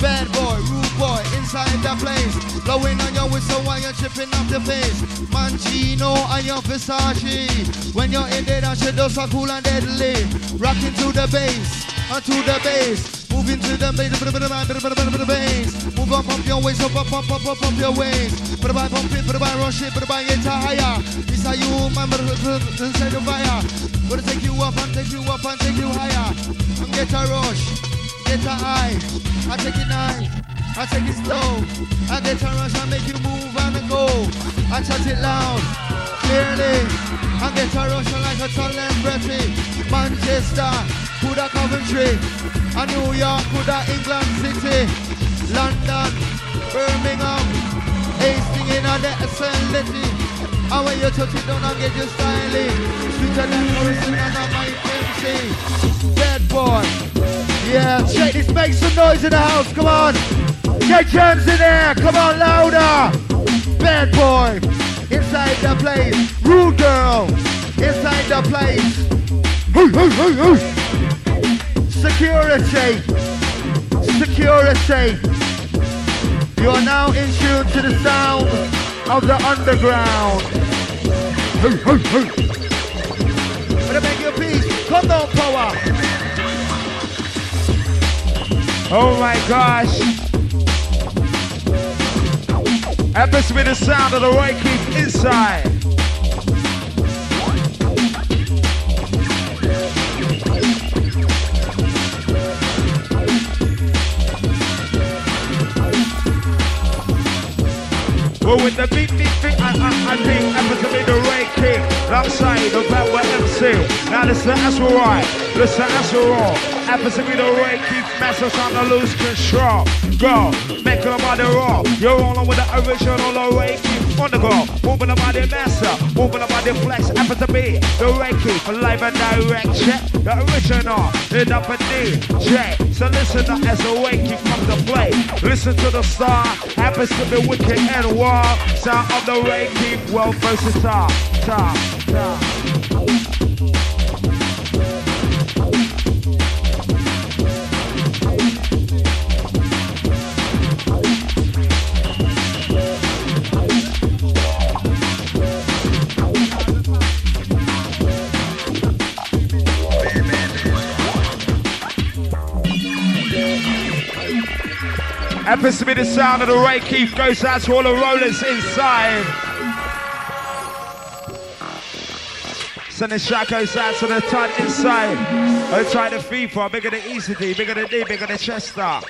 Bad boy, rude boy, inside the place. Blowing on your whistle while you're chipping up the face. Mancino and your Versace. When you're in there, that shit does so cool and deadly. Rocking to the bass, onto the bass. Moving to the bass. Move up, pump your waist, up, up, up, up, up, up your waist. Bit by pump it, bit by rush it, bit by get higher. This how you, man, inside the fire. Gonna take you up and take you up and take you higher. And get a rush, get a high. I take it high, I take it slow. I get a rush and make you move and go. I chat it loud, clearly. I get a rush like a celebrity. Manchester, Coulda Coventry, a New York, Coulda England City, London, Birmingham, Hastings in a the facility. And when you touch it down and get your styling, sweeter than Morrison and a Mike MC. Dead boy. Yeah, check this, make some noise in the house, come on. Get your in there, come on, louder. Bad boy, inside the place. Rude girl, inside the place. Hey, hey, hey, hey. Security, security. You are now in tune to the sound of the underground. Hey, hey, hey. Better make your peace. Come down, power. Oh my gosh. Happens to be the sound of the right keep inside. Well, with the beat, beat, beat, I, I, I think happens to be the right king. Outside the power MC. Now listen, that's right. Listen, that's raw. Happens to be the right king. Master trying to lose control. Go, making the body raw. You're rolling with the original the king on the go. Moving the body master. Moving about the flex, happen to be the Reiki for live and direct. Check the original, in up a DJ. So listen up as the Reiki comes to play. Listen to the star, happens to be wicked and wild. Sound of the Reiki, well versatile. Ta, ta. Happens to be the sound of the Ray Keith goes out to all the rollers inside. Sending shot goes out to the ton inside. Oh, try the Fever, bigger than Easy D, bigger than D, bigger than Chester.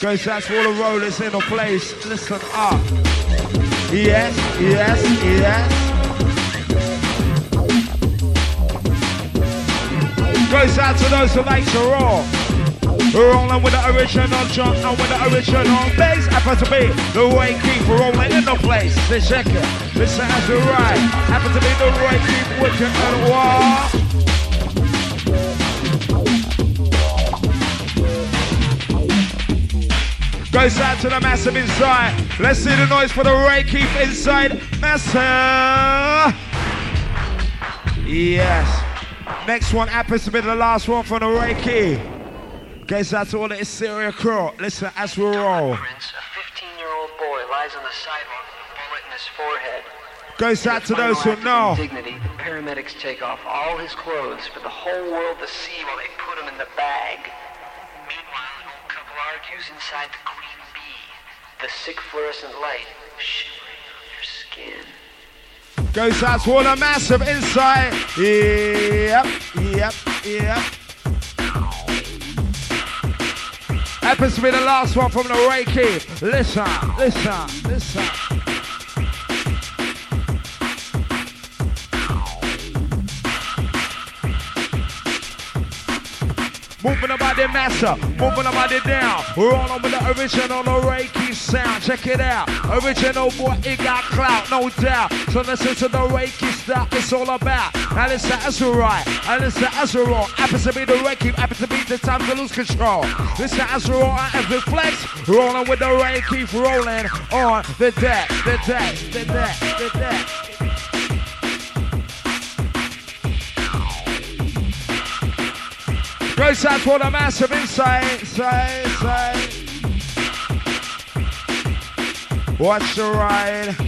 Goes out to all the rollers in the place. Listen up. Yes, yes, yes. Goes out to those who like to roll. Rolling with the original jump and with the original bass. Happen to be the way keep rolling in the place. They check it. Listen as we ride. Happen to be the way keep wicked and walk. Goes out to the massive inside. Let's see the noise for the Ray Keith inside. Massive. Yes. Next one happens to be the last one from the Reiki. Guys, that's all it is, Syria Crow. Listen, as we roll. Prince, a 15-year-old boy lies on the sidewalk with a bullet in his forehead. Goes out to those who know. Dignity, the paramedics take off all his clothes for the whole world to see while they put him in the bag. Meanwhile, an old couple argues inside the queen bee. The sick fluorescent light shimmering on their skin. Goes out to all the massive inside. Yep, yep, yep. Happens to be the last one from the Reiki. Listen, listen, listen. Moving about the master, moving about the down. We're on with the original the Reiki sound. Check it out. Original boy, it got clout, no doubt. So listen to the Reiki stuff it's all about. And it's the Azurite, and it's the Azurite. Happens to be the Reiki, happens to be the time to lose control. It's the Azurite as we flex, rolling with the Reiki, rolling on the deck, the deck, the deck, the deck. Goes out for the massive inside, inside, inside. Watch the ride.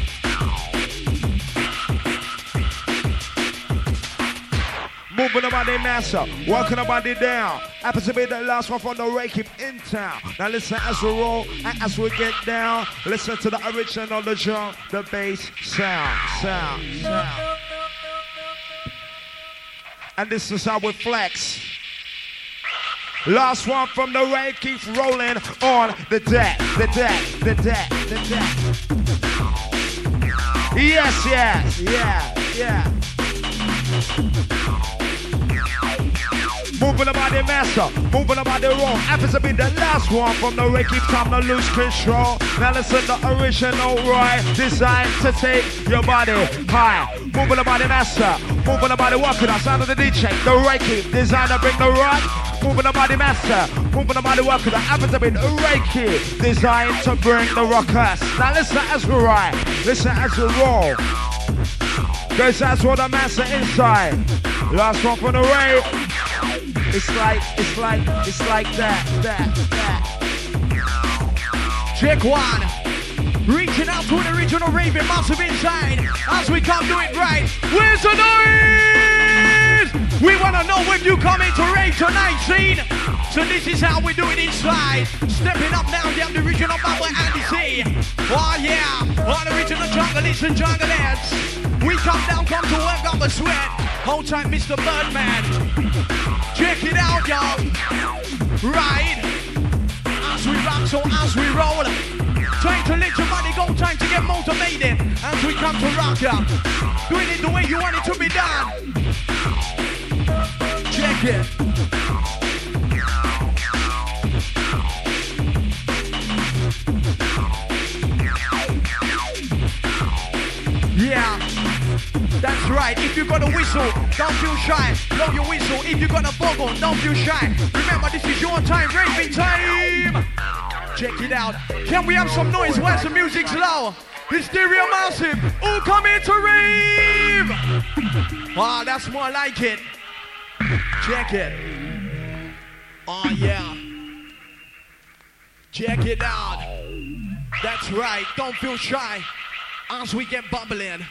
Moving the body master, working the body down. Happens to be the last one from the Reiki in town. Now listen as we roll and as we get down. Listen to the original, the drum, the bass, sound, sound, sound. And this is how we flex. Last one from the rain keeps rolling on the deck, the deck, the deck, the deck. Yes, yes, yeah, yeah. Moving about the master, moving about the wrong. Happens to be the last one from the Reiki time to lose control. Now listen, the original right designed to take your body high. Moving about the master, moving about the on sound of the DJ. The Reiki designed to bring the rock. Moving the body master, moving the body worker that happens to be Reiki, designed to bring the rockers. Now listen as we ride, listen as we roll. Goes that's what the master inside. Last one from the Ray. It's like, it's like, it's like that, that, that. Check one. Reaching out to the original Raven Massive inside as we come do it right. Where's the noise? We wanna know when you come into rave tonight, scene. So this is how we do it inside. Stepping up now, down the original Bubba Andy C. Oh yeah, all the original junglers and junglers. We come down, come to work up a sweat. Hold tight, Mr. Birdman. Check it out, y'all. Right. As we rock, so as we roll. Time to let your money go, time to get motivated. As we come to rock ya. Doing it the way you want it to be done. Check it. Yeah. That's right. If you got a whistle, don't feel shy. Blow your whistle. If you got a boggle, don't feel shy. Remember, this is your time, raving time. Check it out. Can we have some noise while the music's low? Hysteria massive. All come to rave. Wow, that's more like it. Check it. Oh yeah. Check it out. That's right. Don't feel shy as we get bubbling.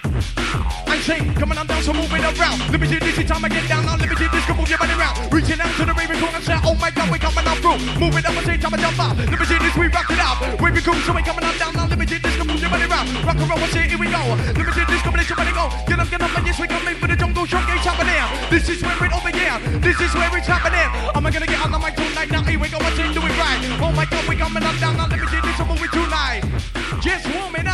I say, coming on down, so moving around. Let me do this time I get down now. Do this, come move your body around. Reaching out to the raven corner, say, oh my god, we coming on through. Moving up, I say, time I jump out. Do this, we rock it out. Waving cool, so we coming on down now. Do this, come move your body around. Rock and roll, I say, here we go. Do this, come let your body go. Get up, get up, and yes, we coming for the jungle showcase happening. This is where it over here. This is where it's happening. Am I gonna get on the mic tonight? Now here we go, I say, do it right. Oh my god, we coming on down now. Do this, I'm moving tonight. Just warming